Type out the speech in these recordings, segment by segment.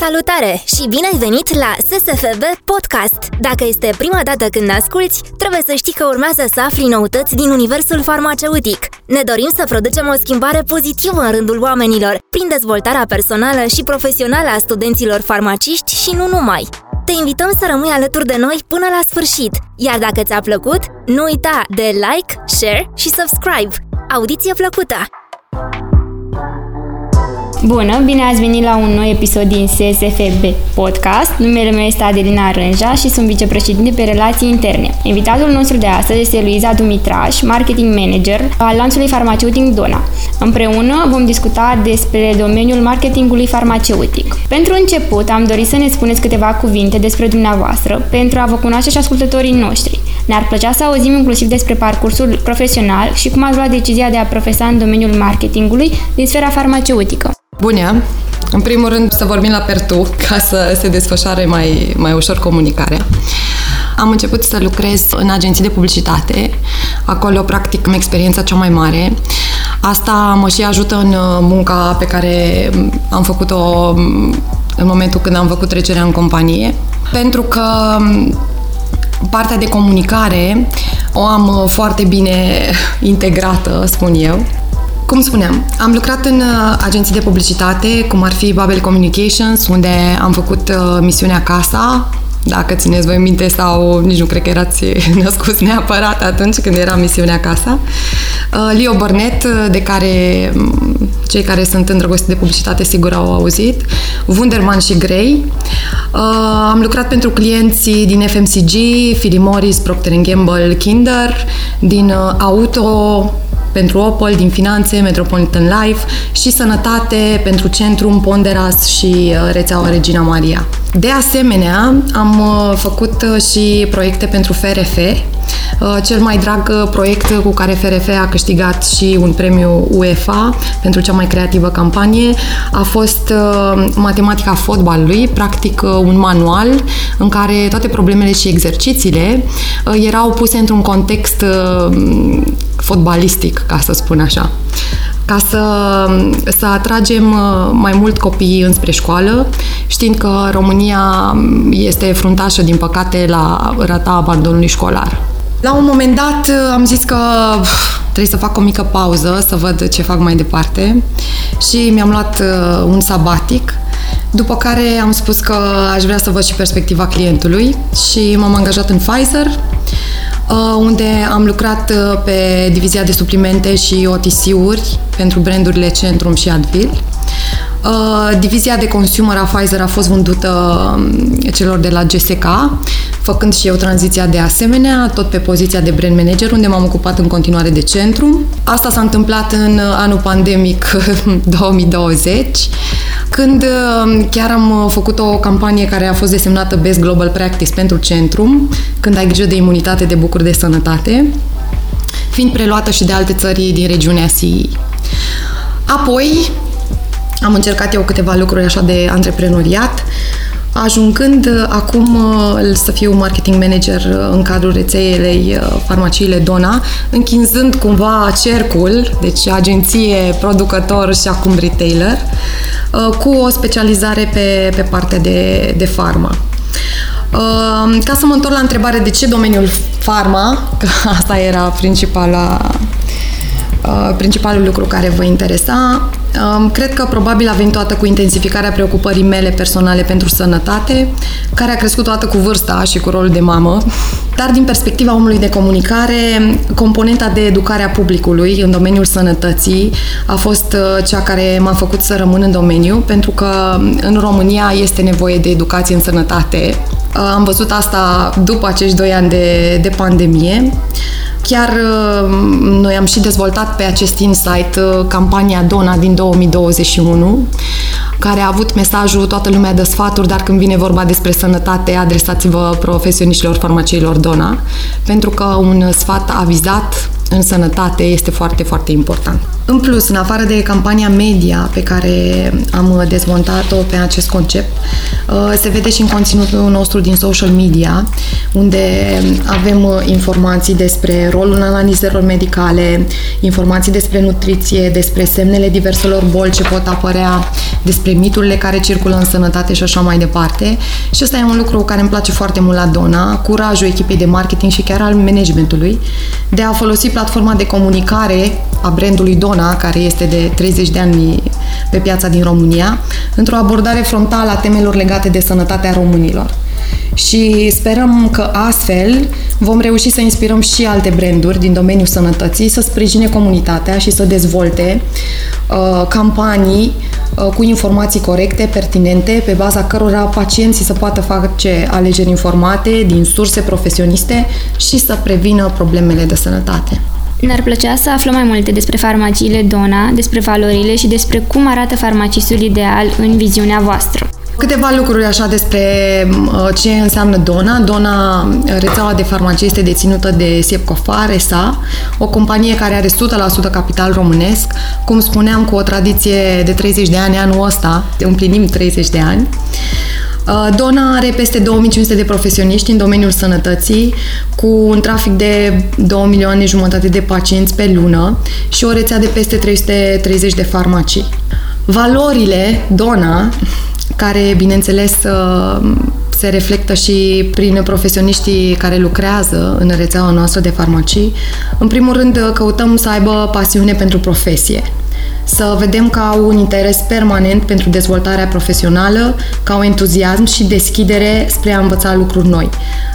Salutare și bine ai venit la SSFB Podcast! Dacă este prima dată când ne asculti, trebuie să știi că urmează să afli noutăți din universul farmaceutic. Ne dorim să producem o schimbare pozitivă în rândul oamenilor, prin dezvoltarea personală și profesională a studenților farmaciști și nu numai. Te invităm să rămâi alături de noi până la sfârșit, iar dacă ți-a plăcut, nu uita de like, share și subscribe. Audiție plăcută! Bună, bine ați venit la un nou episod din SSFB Podcast. Numele meu este Adelina Rânja și sunt vicepreședinte pe relații interne. Invitatul nostru de astăzi este Luiza Dumitraș, marketing manager al lanțului farmaceutic Dona. Împreună vom discuta despre domeniul marketingului farmaceutic. Pentru început, am dorit să ne spuneți câteva cuvinte despre dumneavoastră pentru a vă cunoaște și ascultătorii noștri. Ne-ar plăcea să auzim inclusiv despre parcursul profesional și cum ați luat decizia de a profesa în domeniul marketingului din sfera farmaceutică. Bună! În primul rând să vorbim la pertu ca să se desfășoare mai, mai ușor comunicarea. Am început să lucrez în agenții de publicitate. Acolo, practic, am experiența cea mai mare. Asta mă și ajută în uh, munca pe care am făcut-o mm, în momentul când am făcut trecerea în companie. Pentru că mm, partea de comunicare o am uh, foarte bine integrată, spun eu. Cum spuneam, am lucrat în uh, agenții de publicitate, cum ar fi Babel Communications, unde am făcut uh, misiunea Casa, dacă țineți voi minte sau nici nu cred că erați născuți neapărat atunci când era misiunea Casa. Uh, Leo Burnett, de care mm, cei care sunt îndrăgostiți de publicitate sigur au auzit, Wunderman și Grey. Am lucrat pentru clienții din FMCG, Philip Morris, Procter Gamble, Kinder, din auto, pentru Opel, din finanțe, Metropolitan Life și sănătate pentru Centrum Ponderas și uh, rețeaua Regina Maria. De asemenea, am uh, făcut uh, și proiecte pentru FRF. Cel mai drag proiect cu care FRF a câștigat și un premiu UEFA pentru cea mai creativă campanie a fost Matematica fotbalului, practic un manual în care toate problemele și exercițiile erau puse într-un context fotbalistic, ca să spun așa ca să, să atragem uh, mai mult copii înspre școală, știind că România este fruntașă, din păcate, la rata abandonului școlar. La un moment dat uh, am zis că trebuie să fac o mică pauză, să văd ce fac mai departe și mi-am luat uh, un sabatic după care am spus că aș vrea să văd și perspectiva clientului și m-am angajat în Pfizer Uh, unde am lucrat uh, pe divizia de suplimente și OTC-uri pentru brandurile Centrum și Advil. Uh, divizia de consumer a Pfizer a fost vândută um, celor de la GSK, făcând și eu tranziția de asemenea, tot pe poziția de brand manager, unde m-am ocupat în continuare de centru. Asta s-a întâmplat în anul pandemic 2020, când um, chiar am făcut o campanie care a fost desemnată Best Global Practice pentru centrum, când ai grijă de imunitate, de bucuri de sănătate, fiind preluată și de alte țări din regiunea SII. Apoi, am încercat eu câteva lucruri așa de antreprenoriat, ajungând uh, acum uh, să fiu marketing manager uh, în cadrul rețelei farmaciile Dona, închinzând cumva cercul, deci agenție, producător și acum retailer, cu o specializare pe, pe partea de, de farma. Ca să mă întorc la întrebare de ce domeniul farma, că asta era principala Uh, principalul lucru care vă interesa. Um, cred că probabil a venit toată cu intensificarea preocupării mele personale pentru sănătate, care a crescut toată cu vârsta și cu rolul de mamă. Dar din perspectiva omului de comunicare, componenta de educare a publicului în domeniul sănătății a fost uh, cea care m-a făcut să rămân în domeniu, pentru că în România este nevoie de educație în sănătate. Uh, am văzut asta după acești doi ani de, de pandemie. Chiar uh, noi am și dezvoltat pe acest insight uh, campania Dona din 2021, care a avut mesajul toată lumea de sfaturi, dar când vine vorba despre sănătate, adresați-vă profesioniștilor farmaciilor Dona, pentru că un sfat avizat în sănătate este foarte, foarte important. În plus, în afară de campania media pe care am dezvoltat-o pe acest concept, uh, se vede și în conținutul nostru din social media, unde avem uh, informații despre rolul analizelor medicale, informații despre nutriție, despre semnele diverselor boli ce pot apărea, despre miturile care circulă în sănătate și așa mai departe. Și ăsta e un lucru care îmi place foarte mult la Dona, curajul echipei de marketing și chiar al managementului de a folosi platforma de comunicare a brandului Dona, care este de 30 de ani pe piața din România, într-o abordare frontală a temelor legate de sănătatea românilor. Și sperăm că astfel vom reuși să inspirăm și alte branduri din domeniul sănătății să sprijine comunitatea și să dezvolte uh, campanii uh, cu informații corecte, pertinente, pe baza cărora pacienții să poată face alegeri informate din surse profesioniste și să prevină problemele de sănătate. Ne-ar plăcea să aflăm mai multe despre farmaciile Dona, despre valorile și despre cum arată farmacistul ideal în viziunea voastră. Câteva lucruri așa despre uh, ce înseamnă Dona. Dona, rețeaua de farmacie, este deținută de Siepcofar S.A., o companie care are 100% capital românesc, cum spuneam, cu o tradiție de 30 de ani anul ăsta, împlinim 30 de ani. Uh, Dona are peste 2500 de profesioniști în domeniul sănătății, cu un trafic de 2 milioane jumătate de pacienți pe lună și o rețea de peste 330 de farmacii. Valorile Dona, care, bineînțeles, uh, se reflectă și prin profesioniștii care lucrează în rețeaua noastră de farmacii. În primul rând, căutăm să aibă pasiune pentru profesie să vedem că au un interes permanent pentru dezvoltarea profesională, ca un entuziasm și deschidere spre a învăța lucruri noi.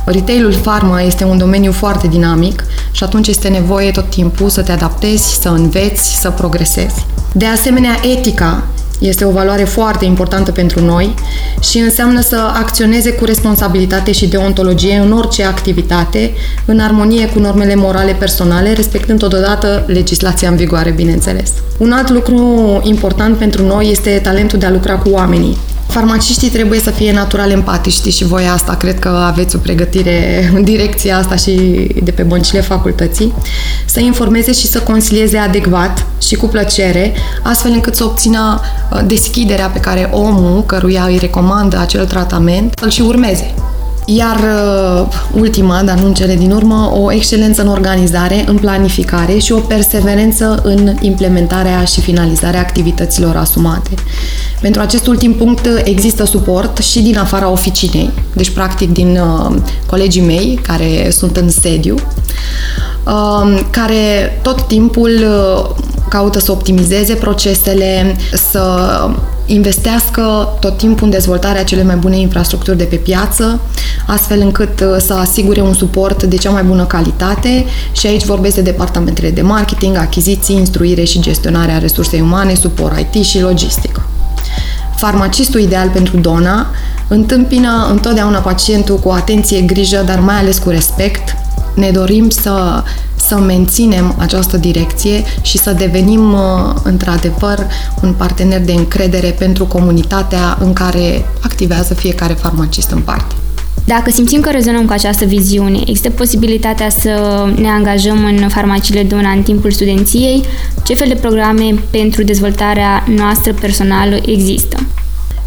Retailul pharma este un domeniu foarte dinamic și atunci este nevoie tot timpul să te adaptezi, să înveți, să progresezi. De asemenea, etica este o valoare foarte importantă pentru noi și înseamnă să acționeze cu responsabilitate și deontologie în orice activitate, în armonie cu normele morale personale, respectând totodată legislația în vigoare, bineînțeles. Un alt lucru important pentru noi este talentul de a lucra cu oamenii. Farmaciștii trebuie să fie natural empatici, știți și voi asta, cred că aveți o pregătire în direcția asta și de pe băncile facultății, să informeze și să consilieze adecvat și cu plăcere, astfel încât să obțină uh, deschiderea pe care omul căruia îi recomandă acel tratament să-l și urmeze. Iar uh, ultima, dar nu în cele din urmă, o excelență în organizare, în planificare și o perseverență în implementarea și finalizarea activităților asumate. Pentru acest ultim punct există suport și din afara oficinei, deci practic din uh, colegii mei care sunt în sediu, uh, care tot timpul caută să optimizeze procesele, să investească tot timpul în dezvoltarea cele mai bune infrastructuri de pe piață, astfel încât uh, să asigure un suport de cea mai bună calitate și aici vorbesc de departamentele de marketing, achiziții, instruire și gestionarea resursei umane, suport IT și logistică. Farmacistul ideal pentru dona întâmpină întotdeauna pacientul cu atenție, grijă, dar mai ales cu respect. Ne dorim să să menținem această direcție și să devenim uh, într-adevăr un partener de încredere pentru comunitatea în care activează fiecare farmacist în parte. Dacă simțim că rezonăm cu această viziune, există posibilitatea să ne angajăm în farmaciile Dona în timpul studenției? Ce fel de programe pentru dezvoltarea noastră personală există?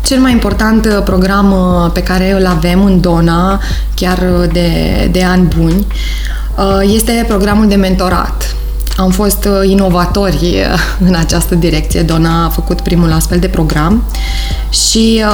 Cel mai important uh, program uh, pe care îl avem în Dona, chiar de, de ani buni, Uh, este programul de mentorat. Am fost uh, inovatori uh, în această direcție. Dona a făcut primul astfel de program și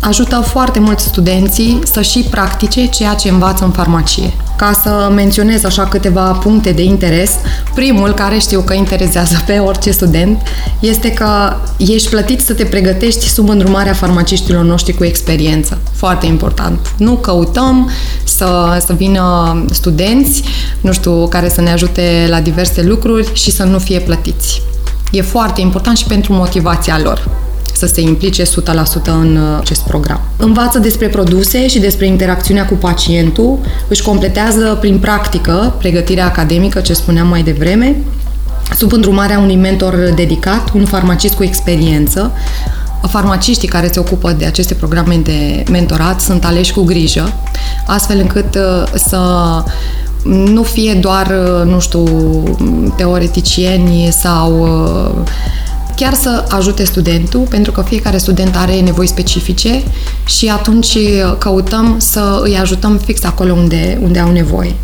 ajută foarte mult studenții să și practice ceea ce învață în farmacie. Ca să menționez așa câteva puncte de interes, primul care știu că interesează pe orice student este că ești plătit să te pregătești sub îndrumarea farmaciștilor noștri cu experiență. Foarte important. Nu căutăm să, să vină studenți, nu știu, care să ne ajute la diverse lucruri și să nu fie plătiți. E foarte important și pentru motivația lor să se implice 100% în uh, acest program. Învață despre produse și despre interacțiunea cu pacientul, își completează prin practică pregătirea academică, ce spuneam mai devreme, sub îndrumarea unui mentor dedicat, un farmacist cu experiență, farmaciștii care se ocupă de aceste programe de mentorat sunt aleși cu grijă, astfel încât uh, să nu fie doar, nu știu, teoreticieni sau chiar să ajute studentul, pentru că fiecare student are nevoi specifice și atunci căutăm să îi ajutăm fix acolo unde, unde au nevoie.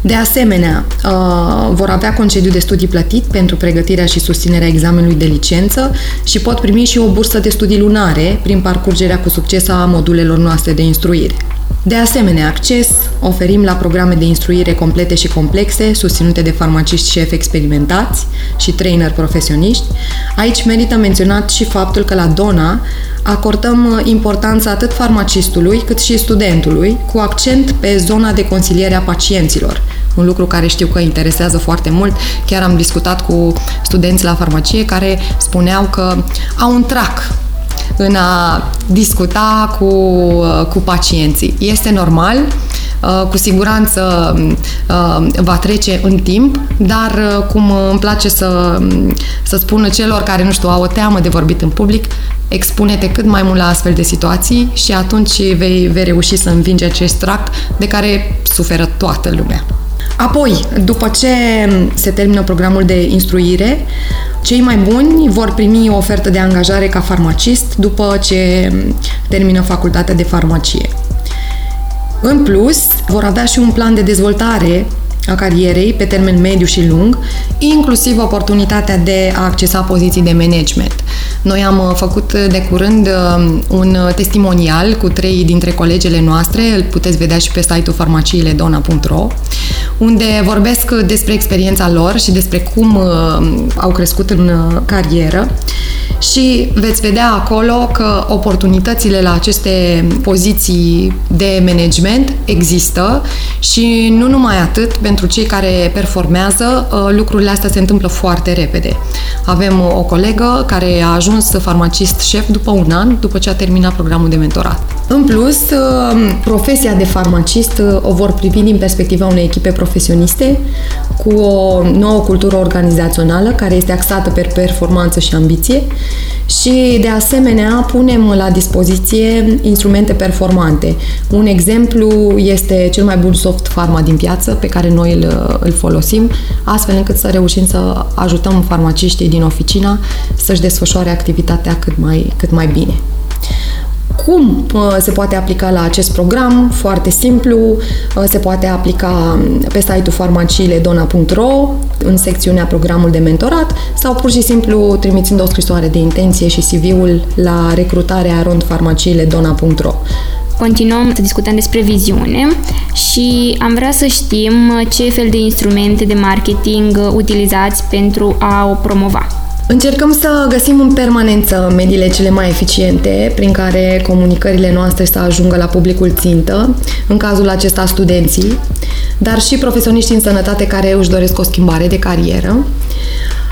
De asemenea, uh, vor avea concediu de studii plătit pentru pregătirea și susținerea examenului de licență și pot primi și o bursă de studii lunare prin parcurgerea cu succes a modulelor noastre de instruire. De asemenea, acces oferim la programe de instruire complete și complexe, susținute de farmaciști șef experimentați și trainer profesioniști. Aici merită menționat și faptul că la DONA acordăm importanța atât farmacistului cât și studentului, cu accent pe zona de consiliere a pacienților, un lucru care știu că interesează foarte mult. Chiar am discutat cu studenți la farmacie care spuneau că au un trac în a discuta cu, cu pacienții. Este normal, uh, cu siguranță uh, va trece în timp, dar uh, cum îmi place să, să spun celor care, nu știu, au o teamă de vorbit în public, expune-te cât mai mult la astfel de situații și atunci vei, vei reuși să învingi acest tract de care suferă toată lumea. Apoi, după ce se termină programul de instruire, cei mai buni vor primi o ofertă de angajare ca farmacist după ce termină facultatea de farmacie. În plus, vor avea și un plan de dezvoltare a carierei pe termen mediu și lung, inclusiv oportunitatea de a accesa poziții de management. Noi am uh, făcut de curând uh, un testimonial cu trei dintre colegele noastre, îl puteți vedea și pe site-ul farmaciiledona.ro, unde vorbesc despre experiența lor și despre cum uh, au crescut în carieră și veți vedea acolo că oportunitățile la aceste poziții de management există și nu numai atât, pentru cei care performează, uh, lucrurile astea se întâmplă foarte repede. Avem o colegă care a ajuns farmacist șef după un an, după ce a terminat programul de mentorat. În plus, uh, profesia de farmacist uh, o vor privi din perspectiva unei echipe profesioniste cu o nouă cultură organizațională care este axată pe performanță și ambiție și, de asemenea, punem la dispoziție instrumente performante. Un exemplu este cel mai bun soft pharma din piață pe care noi îl, îl folosim, astfel încât să reușim să ajutăm farmaciștii din oficina să-și desfășoare activitatea cât mai, cât mai bine. Cum uh, se poate aplica la acest program? Foarte simplu, uh, se poate aplica pe site-ul farmaciiledona.ro în secțiunea programul de mentorat sau pur și simplu trimițând o scrisoare de intenție și CV-ul la recrutarea rondfarmaciiledona.ro. Continuăm să discutăm despre viziune și am vrea să știm ce fel de instrumente de marketing utilizați pentru a o promova. Încercăm să găsim în permanență mediile cele mai eficiente prin care comunicările noastre să ajungă la publicul țintă, în cazul acesta studenții, dar și profesioniști în sănătate care își doresc o schimbare de carieră.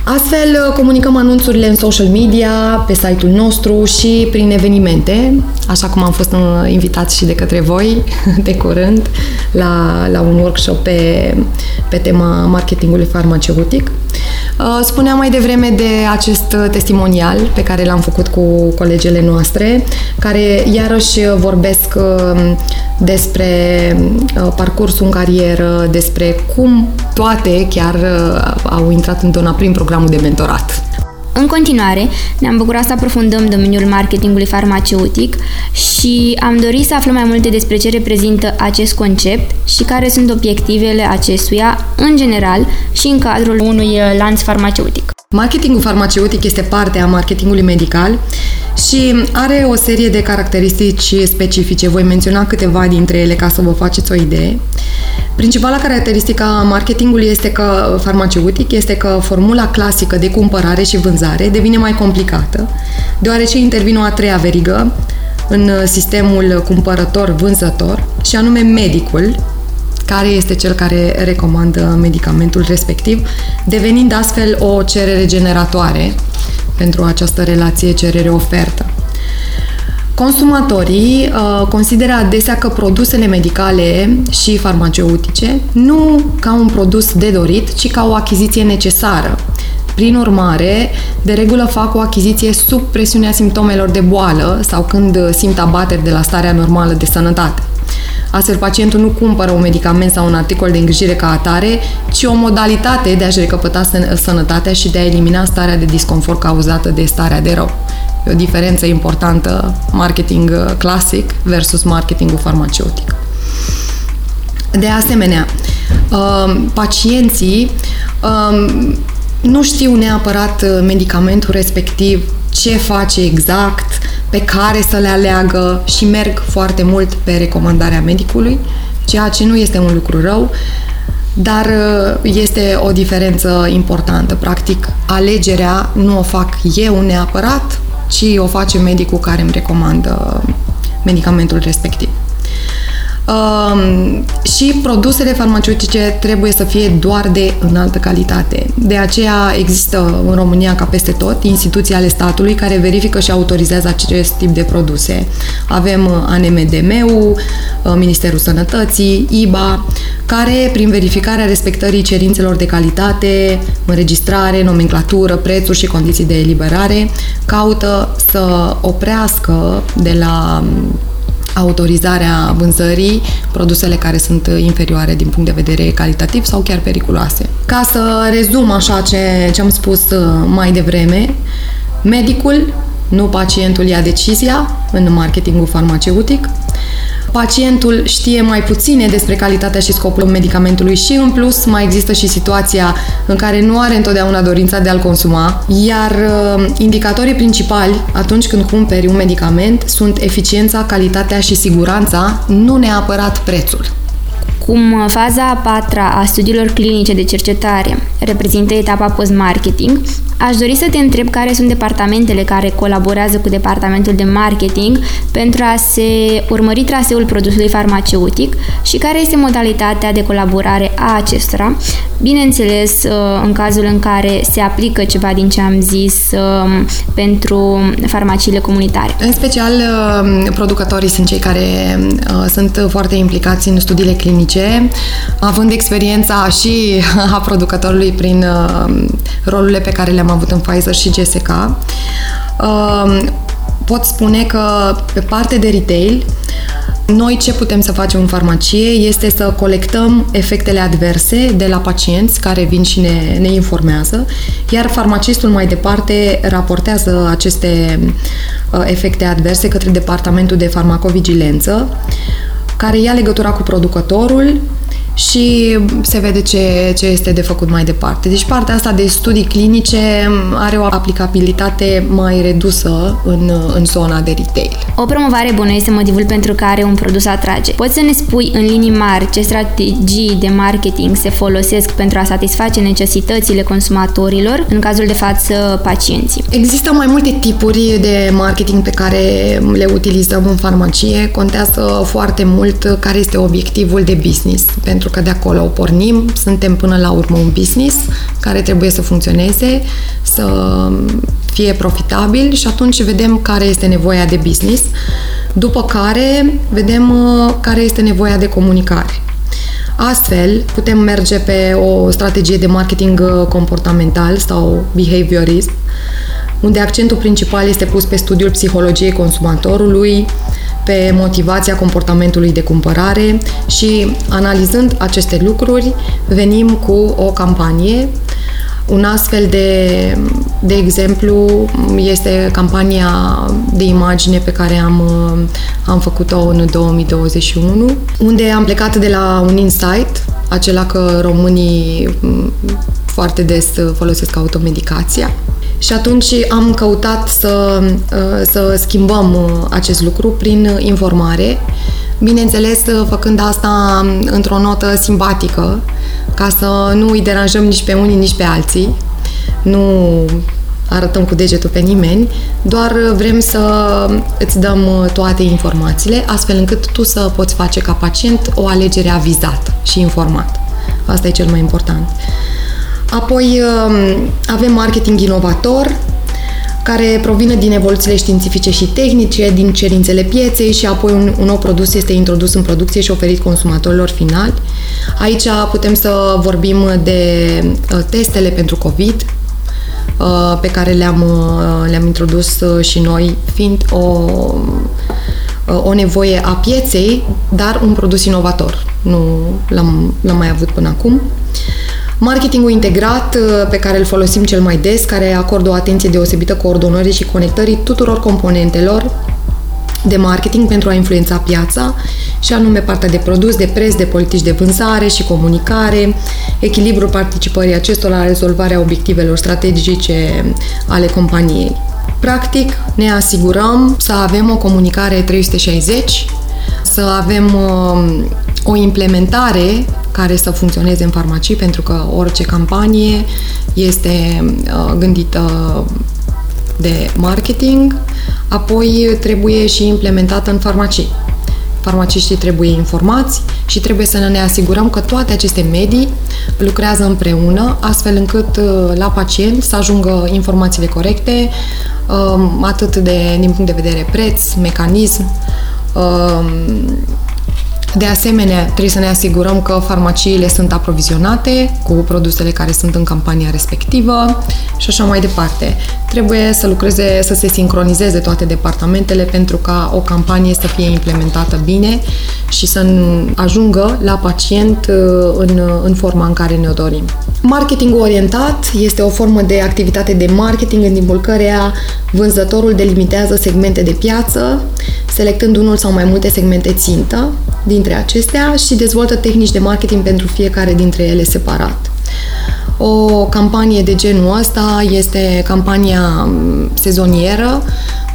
Astfel, comunicăm anunțurile în social media, pe site-ul nostru și prin evenimente, așa cum am fost invitați și de către voi de curând la, la un workshop pe, pe tema marketingului farmaceutic. Uh, spuneam mai devreme de acest testimonial pe care l-am făcut cu colegele noastre, care iarăși vorbesc uh, despre uh, parcursul în carieră, despre cum toate chiar au intrat în dona prin programul de mentorat. În continuare, ne-am bucurat să aprofundăm domeniul marketingului farmaceutic și am dorit să aflăm mai multe despre ce reprezintă acest concept și care sunt obiectivele acestuia în general și în cadrul unui uh, lanț farmaceutic. Marketingul farmaceutic este parte a marketingului medical și are o serie de caracteristici specifice. Voi menționa câteva dintre ele ca să vă faceți o idee. Principala caracteristică a marketingului este că farmaceutic este că formula clasică de cumpărare și vânzare devine mai complicată, deoarece intervine o a treia verigă în sistemul cumpărător-vânzător, și anume medicul, care este cel care recomandă medicamentul respectiv, devenind astfel o cerere generatoare pentru această relație cerere-ofertă. Consumatorii uh, consideră adesea că produsele medicale și farmaceutice nu ca un produs de dorit, ci ca o achiziție necesară. Prin urmare, de regulă fac o achiziție sub presiunea simptomelor de boală sau când simt abateri de la starea normală de sănătate. Astfel, pacientul nu cumpără un medicament sau un articol de îngrijire ca atare, ci o modalitate de a-și recăpăta sănătatea și de a elimina starea de disconfort cauzată de starea de rău. E o diferență importantă marketing uh, clasic versus marketingul farmaceutic. De asemenea, uh, pacienții um, nu știu neapărat uh, medicamentul respectiv, ce face exact, pe care să le aleagă și merg foarte mult pe recomandarea medicului, ceea ce nu este un lucru rău, dar este o diferență importantă. Practic, alegerea nu o fac eu neapărat, ci o face medicul care îmi recomandă medicamentul respectiv. Um, și produsele farmaceutice trebuie să fie doar de înaltă calitate. De aceea există în România, ca peste tot, instituții ale statului care verifică și autorizează acest tip de produse. Avem uh, ANMDM-ul, uh, Ministerul Sănătății, IBA, care, prin verificarea respectării cerințelor de calitate, înregistrare, nomenclatură, prețuri și condiții de eliberare, caută să oprească de la autorizarea vânzării produsele care sunt inferioare din punct de vedere calitativ sau chiar periculoase. Ca să rezum așa ce, ce am spus uh, mai devreme, medicul, nu pacientul ia decizia în marketingul farmaceutic, pacientul știe mai puține despre calitatea și scopul medicamentului și în plus mai există și situația în care nu are întotdeauna dorința de a-l consuma, iar uh, indicatorii principali atunci când cumperi un medicament sunt eficiența, calitatea și siguranța, nu neapărat prețul. Cum faza a patra a studiilor clinice de cercetare reprezintă etapa post-marketing, aș dori să te întreb care sunt departamentele care colaborează cu departamentul de marketing pentru a se urmări traseul produsului farmaceutic și care este modalitatea de colaborare a acestora, bineînțeles în cazul în care se aplică ceva din ce am zis um, pentru farmaciile comunitare. În special, um, producătorii sunt cei care uh, sunt foarte implicați în studiile clinice, având experiența și a producătorului prin uh, rolurile pe care le-am avut în Pfizer și GSK. Um, pot spune că pe parte de retail, noi ce putem să facem în farmacie este să colectăm efectele adverse de la pacienți care vin și ne, ne informează, iar farmacistul mai departe raportează aceste uh, efecte adverse către departamentul de farmacovigilență, care ia legătura cu producătorul, și se vede ce, ce este de făcut mai departe. Deci partea asta de studii clinice are o aplicabilitate mai redusă în, în zona de retail. O promovare bună este motivul pentru care un produs atrage. Poți să ne spui în linii mari ce strategii de marketing se folosesc pentru a satisface necesitățile consumatorilor, în cazul de față pacienții? Există mai multe tipuri de marketing pe care le utilizăm în farmacie. Contează foarte mult care este obiectivul de business pentru pentru că de acolo pornim, suntem până la urmă un business care trebuie să funcționeze, să fie profitabil și atunci vedem care este nevoia de business, după care vedem uh, care este nevoia de comunicare. Astfel, putem merge pe o strategie de marketing uh, comportamental sau behaviorism, unde accentul principal este pus pe studiul psihologiei consumatorului, pe motivația comportamentului de cumpărare și analizând aceste lucruri venim cu o campanie. Un astfel de, de exemplu este campania de imagine pe care am, am făcut-o în 2021, unde am plecat de la un insight, acela că românii foarte des folosesc automedicația și atunci am căutat să, uh, să schimbăm uh, acest lucru prin informare, bineînțeles uh, făcând asta um, într-o notă simpatică, ca să nu îi deranjăm nici pe unii, nici pe alții. Nu arătăm cu degetul pe nimeni, doar vrem să îți dăm toate informațiile, astfel încât tu să poți face ca pacient o alegere avizată și informată. Asta e cel mai important. Apoi um, avem marketing inovator, care provine din evoluțiile științifice și tehnice, din cerințele pieței și apoi un, un nou produs este introdus în producție și oferit consumatorilor finali. Aici putem să vorbim de uh, testele pentru COVID, uh, pe care le-am, uh, le-am introdus și noi, fiind o o nevoie a pieței, dar un produs inovator. Nu l-am, l-am mai avut până acum. Marketingul integrat, uh, pe care îl folosim cel mai des, care acordă o atenție deosebită coordonării și conectării tuturor componentelor de marketing pentru a influența piața, și anume partea de produs, de preț, de politici de vânzare și comunicare, echilibrul participării acestora la rezolvarea obiectivelor strategice ale companiei. Practic, ne asigurăm să avem o comunicare 360, să avem uh, o implementare care să funcționeze în farmacii, pentru că orice campanie este uh, gândită de marketing, apoi trebuie și implementată în farmacii. Farmaciștii trebuie informați și trebuie să ne asigurăm că toate aceste medii lucrează împreună, astfel încât uh, la pacient să ajungă informațiile corecte, um, atât de, din punct de vedere preț, mecanism, um, de asemenea, trebuie să ne asigurăm că farmaciile sunt aprovizionate cu produsele care sunt în campania respectivă și așa mai departe. Trebuie să lucreze, să se sincronizeze toate departamentele pentru ca o campanie să fie implementată bine și să ajungă la pacient uh, în, în forma în care ne-o dorim. Marketingul orientat este o formă de activitate de marketing în timpul căreia vânzătorul delimitează segmente de piață, selectând unul sau mai multe segmente țintă dintre acestea și dezvoltă tehnici de marketing pentru fiecare dintre ele separat. O campanie de genul ăsta este campania mm, sezonieră,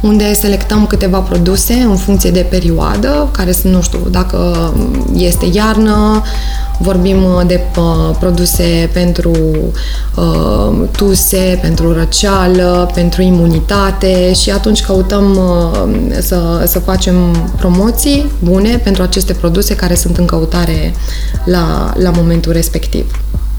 unde selectăm câteva produse în funcție de perioadă, care sunt, nu știu, dacă este iarnă, vorbim uh, de uh, produse pentru uh, tuse, pentru răceală, pentru imunitate și atunci căutăm uh, să, să facem promoții bune pentru aceste produse care sunt în căutare la, la momentul respectiv.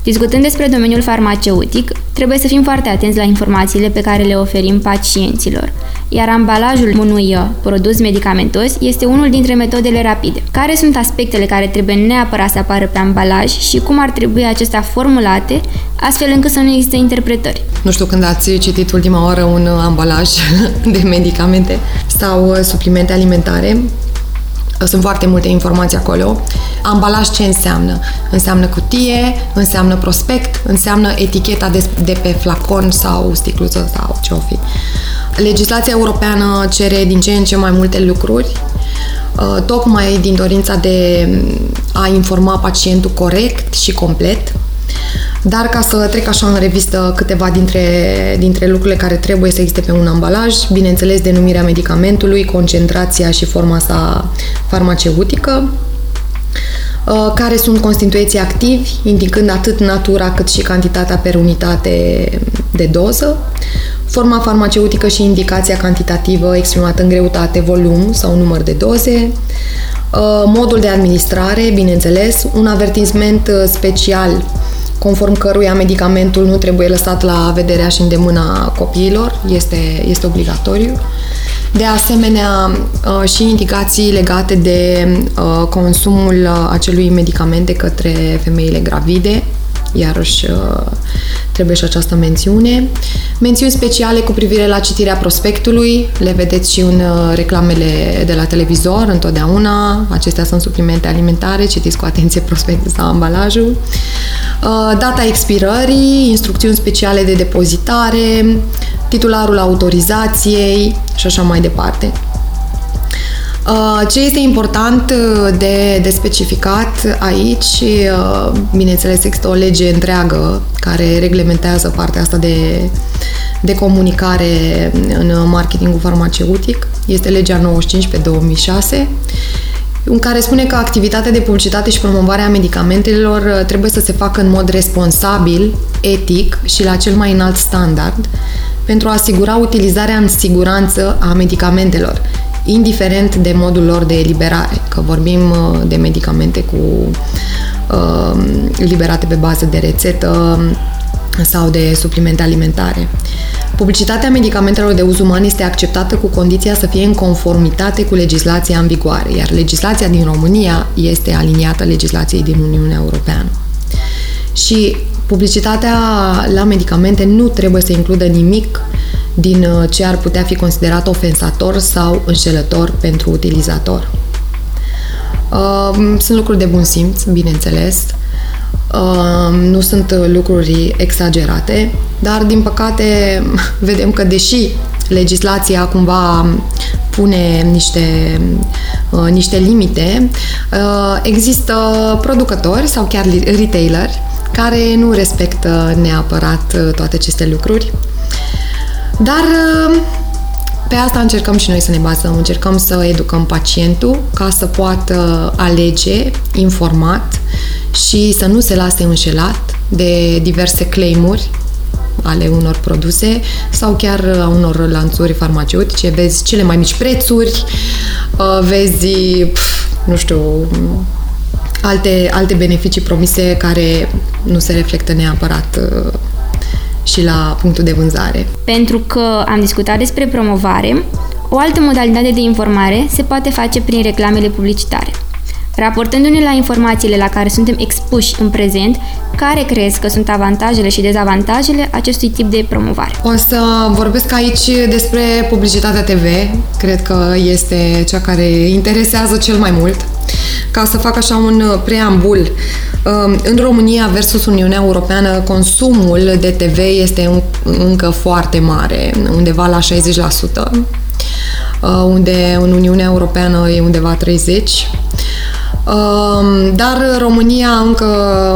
Discutând despre domeniul farmaceutic, trebuie să fim foarte atenți la informațiile pe care le oferim pacienților, iar ambalajul unui uh, produs medicamentos este unul dintre metodele rapide. Care sunt aspectele care trebuie neapărat să apară pe ambalaj și cum ar trebui acestea formulate, astfel încât să nu existe interpretări? Nu știu când ați citit ultima oară un uh, ambalaj de medicamente sau uh, suplimente alimentare, sunt foarte multe informații acolo. Ambalaj ce înseamnă? Înseamnă cutie, înseamnă prospect, înseamnă eticheta de, de pe flacon sau sticluță sau ce o fi. Legislația europeană cere din ce în ce mai multe lucruri, uh, tocmai din dorința de a informa pacientul corect și complet dar ca să trec așa în revistă câteva dintre, dintre lucrurile care trebuie să existe pe un ambalaj, bineînțeles denumirea medicamentului, concentrația și forma sa farmaceutică, uh, care sunt constituenții activi, indicând atât natura cât și cantitatea per unitate de doză, forma farmaceutică și indicația cantitativă exprimată în greutate, volum sau număr de doze, uh, modul de administrare, bineînțeles, un avertisment uh, special conform căruia medicamentul nu trebuie lăsat la vederea și îndemâna copiilor, este, este obligatoriu. De asemenea, uh, și indicații legate de uh, consumul uh, acelui medicamente către femeile gravide, iarăși trebuie și această mențiune. Mențiuni speciale cu privire la citirea prospectului, le vedeți și în reclamele de la televizor, întotdeauna. Acestea sunt suplimente alimentare, citiți cu atenție prospectul sau ambalajul. Data expirării, instrucțiuni speciale de depozitare, titularul autorizației și așa mai departe. Uh, ce este important uh, de, de specificat aici, uh, bineînțeles, există o lege întreagă care reglementează partea asta de, de comunicare în marketingul farmaceutic. Este legea 95 pe 2006 în care spune că activitatea de publicitate și promovare a medicamentelor trebuie să se facă în mod responsabil, etic și la cel mai înalt standard pentru a asigura utilizarea în siguranță a medicamentelor, indiferent de modul lor de eliberare, că vorbim uh, de medicamente cu uh, liberate pe bază de rețetă sau de suplimente alimentare. Publicitatea medicamentelor de uz uman este acceptată cu condiția să fie în conformitate cu legislația în vigoare, iar legislația din România este aliniată legislației din Uniunea Europeană. Și publicitatea la medicamente nu trebuie să includă nimic din uh, ce ar putea fi considerat ofensator sau înșelător pentru utilizator. Uh, sunt lucruri de bun simț, bineînțeles, uh, nu sunt lucruri exagerate, dar din păcate vedem că deși legislația cumva pune niște, niște limite, există producători sau chiar retaileri care nu respectă neapărat toate aceste lucruri dar uh, pe asta încercăm și noi să ne bazăm, încercăm să educăm pacientul ca să poată alege informat și să nu se lase înșelat de diverse claimuri ale unor produse sau chiar a unor lanțuri farmaceutice. Vezi cele mai mici prețuri, uh, vezi, nu știu, alte, alte beneficii promise care nu se reflectă neapărat uh, și la punctul de vânzare. Pentru că am discutat despre promovare, o altă modalitate de informare se poate face prin reclamele publicitare. Raportându-ne la informațiile la care suntem expuși în prezent, care crezi că sunt avantajele și dezavantajele acestui tip de promovare? O să vorbesc aici despre publicitatea TV, cred că este cea care interesează cel mai mult. Ca să fac așa un preambul, um, în România versus Uniunea Europeană, consumul de TV este încă foarte mare, undeva la 60%, uh, unde în Uniunea Europeană e undeva 30%. Um, dar România încă,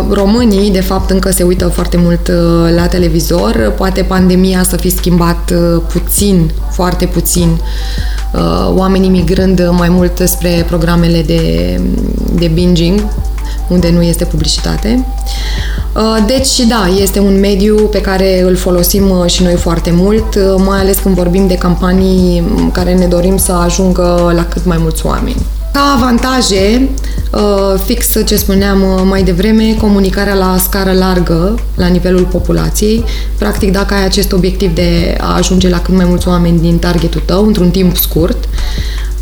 românii de fapt încă se uită foarte mult uh, la televizor. Poate pandemia să fi schimbat uh, puțin, foarte puțin uh, oamenii migrând mai mult spre programele de, de binging, unde nu este publicitate. Deci, da, este un mediu pe care îl folosim și noi foarte mult, mai ales când vorbim de campanii care ne dorim să ajungă la cât mai mulți oameni. Ca avantaje, uh, fix ce spuneam uh, mai devreme, comunicarea la scară largă, la nivelul populației. Practic, dacă ai acest obiectiv de a ajunge la cât mai mulți oameni din targetul tău, într-un timp scurt,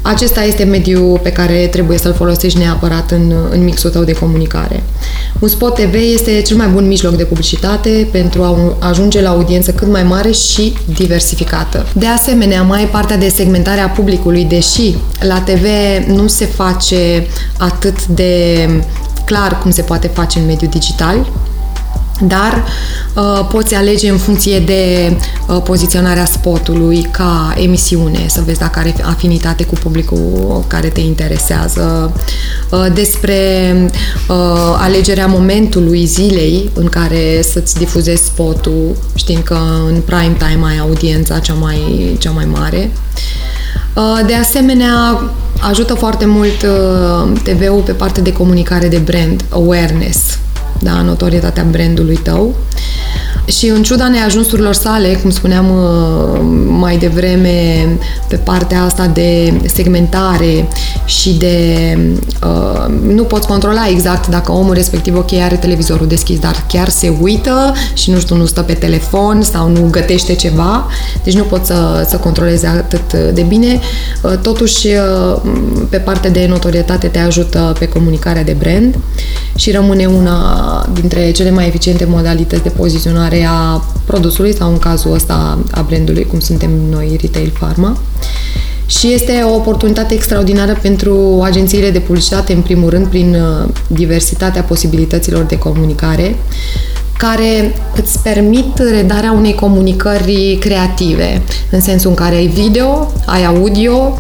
acesta este mediul pe care trebuie să-l folosești neapărat în, în mixul tău de comunicare. Un spot TV este cel mai bun mijloc de publicitate pentru a ajunge la audiență cât mai mare și diversificată. De asemenea, mai e partea de segmentare a publicului, deși la TV nu se face atât de clar cum se poate face în mediul digital, dar uh, poți alege în funcție de uh, poziționarea spotului ca emisiune, să vezi dacă are afinitate cu publicul care te interesează, uh, despre uh, alegerea momentului zilei în care să-ți difuzezi spotul, știind că în prime time ai audiența cea mai, cea mai mare. Uh, de asemenea, ajută foarte mult uh, TV-ul pe partea de comunicare de brand, awareness, da, notorietatea brandului tău. Și în ciuda neajunsurilor sale, cum spuneam uh, mai devreme, pe partea asta de segmentare și de... Uh, nu poți controla exact dacă omul respectiv, ok, are televizorul deschis, dar chiar se uită și, nu știu, nu stă pe telefon sau nu gătește ceva, deci nu poți să, să controlezi atât de bine. Uh, totuși, uh, pe partea de notorietate te ajută pe comunicarea de brand și rămâne una dintre cele mai eficiente modalități de poziționare a produsului sau în cazul ăsta a brandului, cum suntem noi Retail Pharma. Și este o oportunitate extraordinară pentru agențiile de publicitate, în primul rând, prin uh, diversitatea posibilităților de comunicare, care îți permit redarea unei comunicări creative, în sensul în care ai video, ai audio,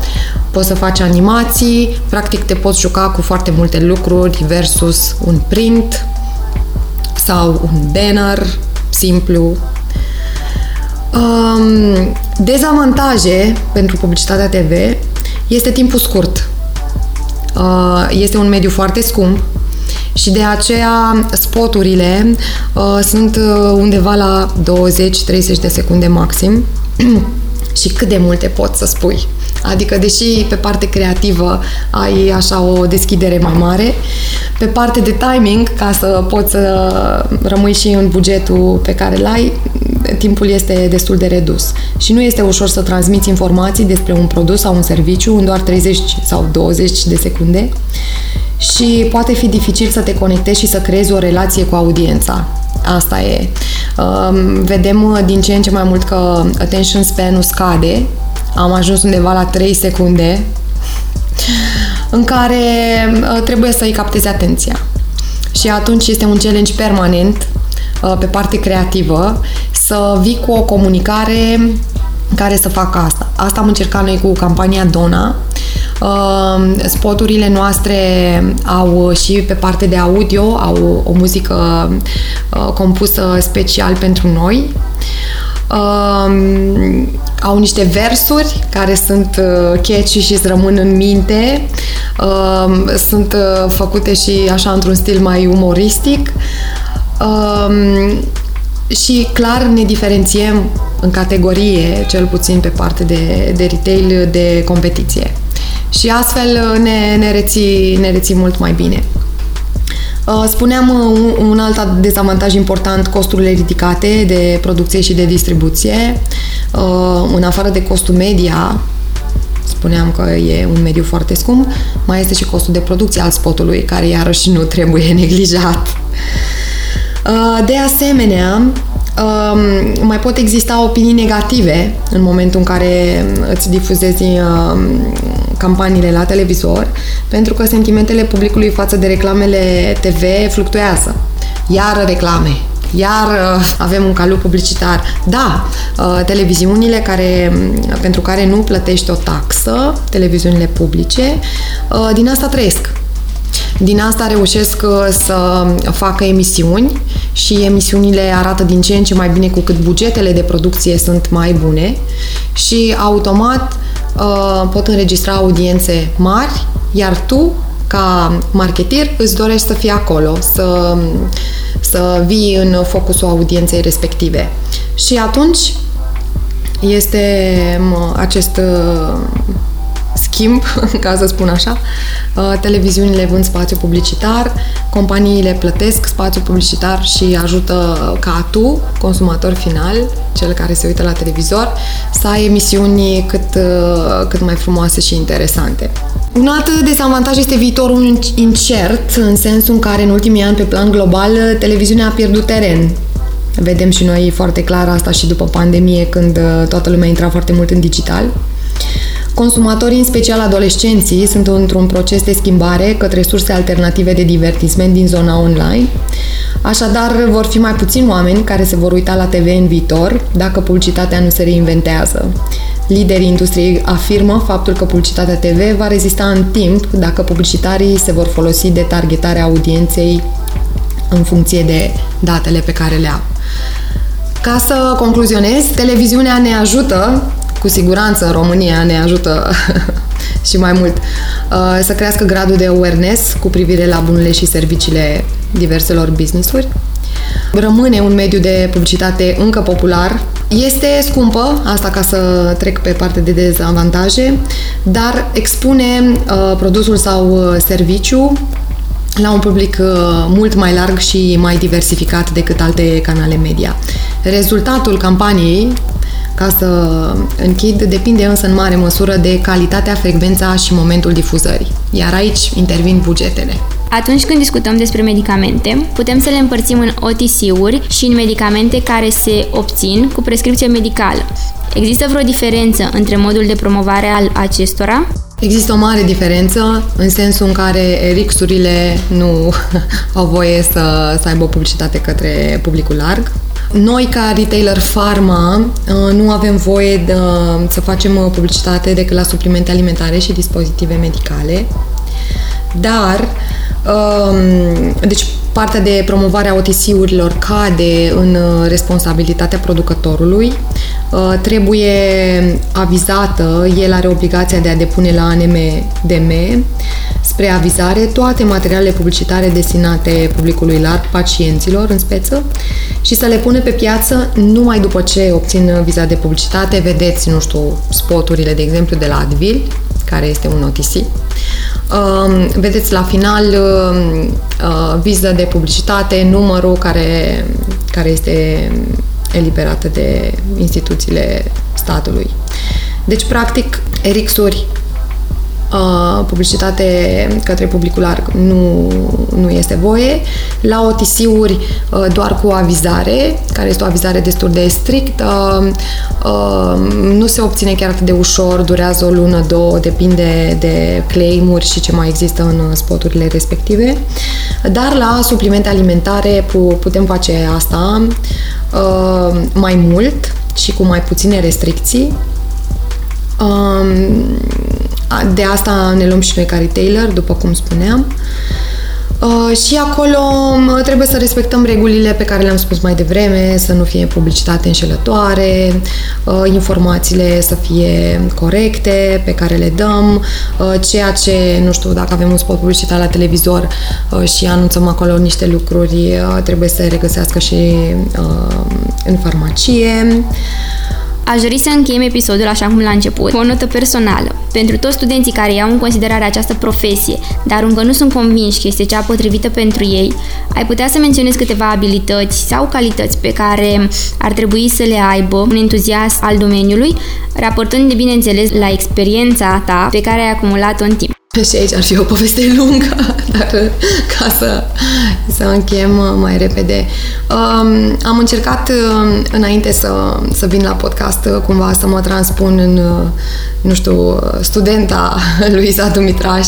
poți să faci animații, practic te poți juca cu foarte multe lucruri versus un print sau un banner simplu. Um, dezavantaje pentru publicitatea TV este timpul scurt. Uh, este un mediu foarte scump și de aceea spoturile uh, sunt uh, undeva la 20-30 de secunde maxim și cât de multe poți să spui. Adică, deși pe parte creativă ai așa o deschidere mai mare, pe parte de timing, ca să poți să rămâi și în bugetul pe care îl ai, timpul este destul de redus. Și nu este ușor să transmiți informații despre un produs sau un serviciu în doar 30 sau 20 de secunde și poate fi dificil să te conectezi și să creezi o relație cu audiența. Asta e. Um, vedem din ce în ce mai mult că attention span-ul scade. Am ajuns undeva la 3 secunde în care uh, trebuie să-i captezi atenția. Și atunci este un challenge permanent uh, pe parte creativă să vii cu o comunicare care să facă asta. Asta am încercat noi cu campania Dona. Uh, spoturile noastre au și pe parte de audio, au o muzică compusă special pentru noi. Um, au niște versuri care sunt uh, catchy și îți rămân în minte. Um, sunt uh, făcute și așa într-un stil mai umoristic. Um, și clar ne diferențiem în categorie, cel puțin pe parte de, de retail, de competiție. Și astfel ne, ne, reții, ne reții mult mai bine. Uh, spuneam uh, un, un alt dezavantaj important, costurile ridicate de producție și de distribuție. Uh, în afară de costul media, spuneam că e un mediu foarte scump, mai este și costul de producție al spotului, care iarăși nu trebuie neglijat. De asemenea, um, mai pot exista opinii negative în momentul în care îți difuzezi um, campaniile la televizor, pentru că sentimentele publicului față de reclamele TV fluctuează. Iar reclame, iar uh, avem un calup publicitar. Da, uh, televiziunile care, pentru care nu plătești o taxă, televiziunile publice, uh, din asta trăiesc. Din asta reușesc să facă emisiuni și emisiunile arată din ce în ce mai bine cu cât bugetele de producție sunt mai bune și automat Uh, pot înregistra audiențe mari, iar tu, ca marketer, îți dorești să fii acolo, să, să vii în focusul audienței respective. Și atunci este acest uh, schimb, ca să spun așa. Uh, televiziunile vând spațiu publicitar, companiile plătesc spațiu publicitar și ajută ca tu, consumator final, cel care se uită la televizor, să ai emisiuni cât, uh, cât mai frumoase și interesante. Un alt dezavantaj este viitorul incert, în sensul în care în ultimii ani, pe plan global, televiziunea a pierdut teren Vedem și noi foarte clar asta și după pandemie, când uh, toată lumea intra foarte mult în digital. Consumatorii, în special adolescenții, sunt într-un proces de schimbare către surse alternative de divertisment din zona online. Așadar, vor fi mai puțini oameni care se vor uita la TV în viitor dacă publicitatea nu se reinventează. Liderii industriei afirmă faptul că publicitatea TV va rezista în timp dacă publicitarii se vor folosi de targetarea audienței în funcție de datele pe care le au. Ca să concluzionez, televiziunea ne ajută cu siguranță România ne ajută și mai mult uh, să crească gradul de awareness cu privire la bunurile și serviciile diverselor business-uri. Rămâne un mediu de publicitate încă popular. Este scumpă, asta ca să trec pe partea de dezavantaje, dar expune uh, produsul sau uh, serviciu la un public uh, mult mai larg și mai diversificat decât alte canale media. Rezultatul campaniei ca să închid, depinde însă în mare măsură de calitatea, frecvența și momentul difuzării. Iar aici intervin bugetele. Atunci când discutăm despre medicamente, putem să le împărțim în OTC-uri și în medicamente care se obțin cu prescripție medicală. Există vreo diferență între modul de promovare al acestora? Există o mare diferență în sensul în care rixurile nu au voie să, să aibă publicitate către publicul larg, noi, ca retailer pharma, uh, nu avem voie de, să facem uh, publicitate decât la suplimente alimentare și dispozitive medicale, dar um, deci partea de promovare a OTC-urilor cade în uh, responsabilitatea producătorului, trebuie avizată, el are obligația de a depune la ANMDM spre avizare toate materialele publicitare destinate publicului larg, pacienților în speță, și să le pune pe piață numai după ce obțin viza de publicitate. Vedeți, nu știu, spoturile, de exemplu, de la Advil, care este un OTC. Um, vedeți la final um, uh, viza de publicitate, numărul care, care este eliberată de instituțiile statului. Deci, practic, Erixuri uh, publicitate către publicul larg nu, nu este voie. La OTC-uri uh, doar cu avizare, care este o avizare destul de strictă. Uh, nu se obține chiar atât de ușor, durează o lună, două, depinde de claim-uri și ce mai există în spoturile respective. Dar la suplimente alimentare putem face asta uh, mai mult și cu mai puține restricții. Um, de asta ne luăm și noi ca retailer, după cum spuneam. Uh, și acolo um, trebuie să respectăm regulile pe care le-am spus mai devreme, să nu fie publicitate înșelătoare, uh, informațiile să fie corecte pe care le dăm, uh, ceea ce, nu știu, dacă avem un spot publicitar la televizor uh, și anunțăm acolo niște lucruri, uh, trebuie să regăsească și uh, în farmacie. Aș dori să încheiem episodul așa cum l-a început, cu o notă personală. Pentru toți studenții care iau în considerare această profesie, dar încă nu sunt convinși că este cea potrivită pentru ei, ai putea să menționezi câteva abilități sau calități pe care ar trebui să le aibă un entuziast al domeniului, raportând de bineînțeles la experiența ta pe care ai acumulat-o în timp. Și aici ar fi o poveste lungă, dar ca să, să încheiem mai repede. Um, am încercat um, înainte să, să vin la podcast cumva să mă transpun în, nu știu, studenta Luisa Dumitraș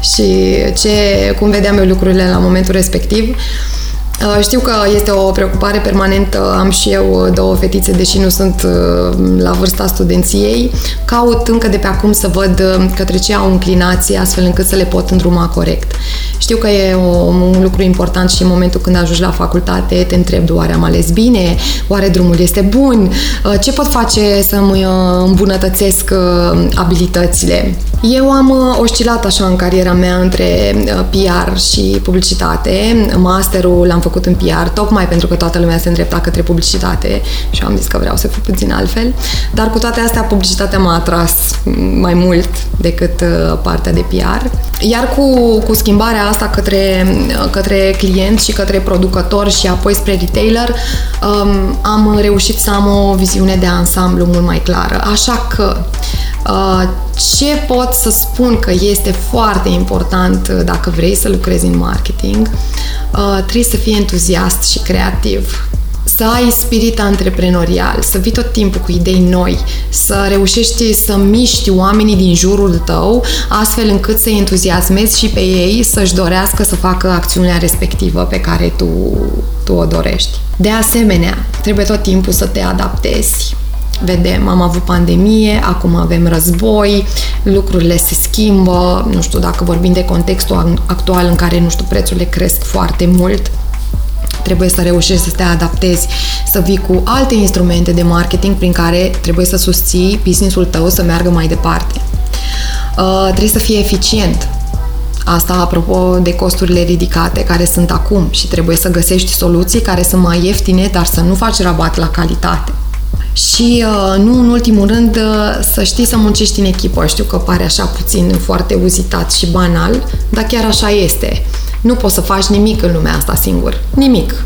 și ce, cum vedeam eu lucrurile la momentul respectiv. Uh, Uh, știu că este o preocupare permanentă, am și eu două fetițe, deși nu sunt uh, la vârsta studenției. Caut încă de pe acum să văd uh, către ce au înclinație, astfel încât să le pot îndruma corect. Știu că e un lucru important și în momentul când ajungi la facultate te întrebi, oare am ales bine? Oare drumul este bun? Ce pot face să-mi îmbunătățesc abilitățile? Eu am oscilat așa în cariera mea între PR și publicitate. Masterul l-am făcut în PR, tocmai pentru că toată lumea se îndrepta către publicitate și am zis că vreau să fiu puțin altfel. Dar cu toate astea, publicitatea m-a atras mai mult decât uh, partea de PR. Iar cu, cu schimbarea asta către, uh, către client și către producător și apoi spre retailer, um, am reușit să am o viziune de ansamblu mult mai clară. Așa că uh, ce pot să spun că este foarte important dacă vrei să lucrezi în marketing Uh, trebuie să fii entuziast și creativ să ai spirit antreprenorial, să vii tot timpul cu idei noi, să reușești să miști oamenii din jurul tău, astfel încât să-i entuziasmezi și pe ei să-și dorească să facă acțiunea respectivă pe care tu, tu o dorești. De asemenea, trebuie tot timpul să te adaptezi vedem, am avut pandemie, acum avem război, lucrurile se schimbă, nu știu dacă vorbim de contextul actual în care, nu știu, prețurile cresc foarte mult, trebuie să reușești să te adaptezi, să vii cu alte instrumente de marketing prin care trebuie să susții business-ul tău să meargă mai departe. Uh, trebuie să fii eficient. Asta apropo de costurile ridicate care sunt acum și trebuie să găsești soluții care sunt mai ieftine, dar să nu faci rabat la calitate. Și uh, nu în ultimul rând uh, să știi să muncești în echipă. Știu că pare așa puțin foarte uzitat și banal, dar chiar așa este. Nu poți să faci nimic în lumea asta singur. Nimic.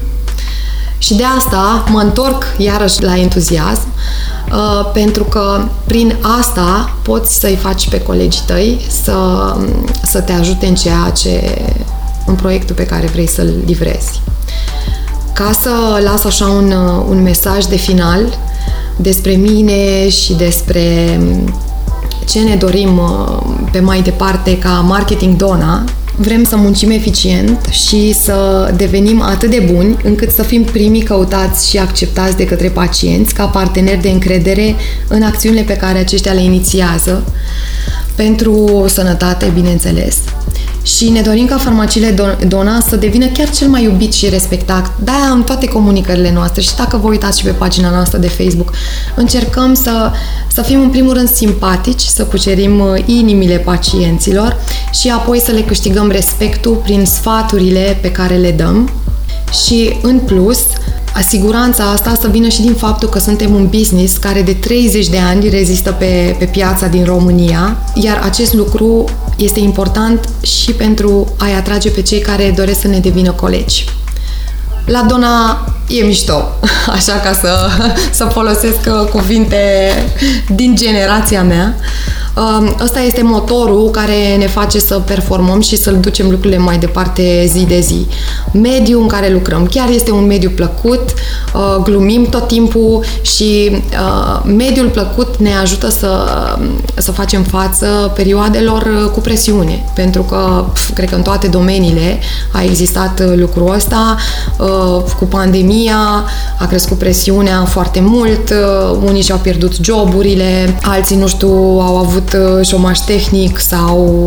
Și de asta mă întorc iarăși la entuziasm, uh, pentru că prin asta poți să-i faci pe colegii tăi să, să te ajute în ceea ce în proiectul pe care vrei să-l livrezi. Ca să las așa un, un mesaj de final, despre mine și despre ce ne dorim uh, pe mai departe ca marketing Dona, vrem să muncim eficient și să devenim atât de buni încât să fim primii căutați și acceptați de către pacienți ca parteneri de încredere în acțiunile pe care aceștia le inițiază pentru sănătate, bineînțeles și ne dorim ca farmaciile Dona să devină chiar cel mai iubit și respectat. de în toate comunicările noastre și dacă vă uitați și pe pagina noastră de Facebook, încercăm să, să fim în primul rând simpatici, să cucerim uh, inimile pacienților și apoi să le câștigăm respectul prin sfaturile pe care le dăm și în plus Asiguranța asta să vină și din faptul că suntem un business care de 30 de ani rezistă pe, pe piața din România, iar acest lucru este important și pentru a-i atrage pe cei care doresc să ne devină colegi. La Dona e mișto, așa ca să, să folosesc cuvinte din generația mea. Uh, ăsta este motorul care ne face să performăm și să-l ducem lucrurile mai departe zi de zi. Mediul în care lucrăm. Chiar este un mediu plăcut, uh, glumim tot timpul și mediul plăcut ne ajută să, să facem față perioadelor cu presiune, pentru că cred că în toate domeniile a existat lucrul ăsta, cu pandemia a crescut presiunea foarte mult, unii și-au pierdut joburile, alții, nu știu, au avut uh, șomaș tehnic sau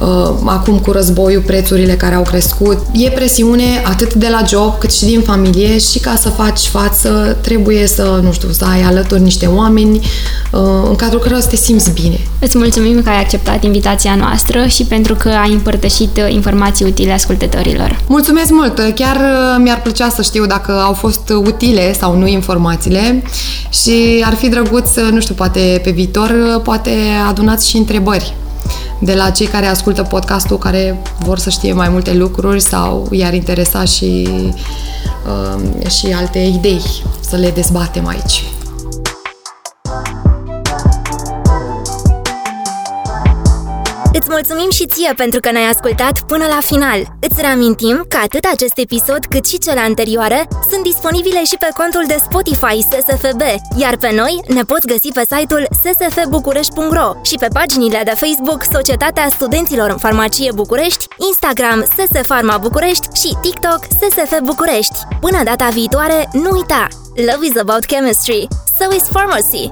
uh, acum cu războiul prețurile care au crescut. E presiune atât de la job cât și din familie și ca să faci față trebuie să, nu știu, să ai alături niște oameni uh, în cadrul cărora să te simți bine. Îți mulțumim că ai acceptat invitația noastră și pentru că ai împărtășit uh, informații utile ascultătorilor. Mulțumesc mult! Chiar uh, mi-ar plăcea să știu dacă au fost utile sau nu informațiile și ar fi drăguț, nu știu, poate pe viitor, poate adunați și întrebări de la cei care ascultă podcastul, care vor să știe mai multe lucruri sau i-ar interesa și, uh, și alte idei să le dezbatem aici. Mulțumim și ție pentru că ne-ai ascultat până la final. Îți reamintim că atât acest episod cât și cele anterioare sunt disponibile și pe contul de Spotify SSFB, iar pe noi ne poți găsi pe site-ul ssfbucurești.ro și pe paginile de Facebook Societatea Studenților în Farmacie București, Instagram SS Farma București și TikTok SSF București. Până data viitoare, nu uita! Love is about chemistry, so is pharmacy!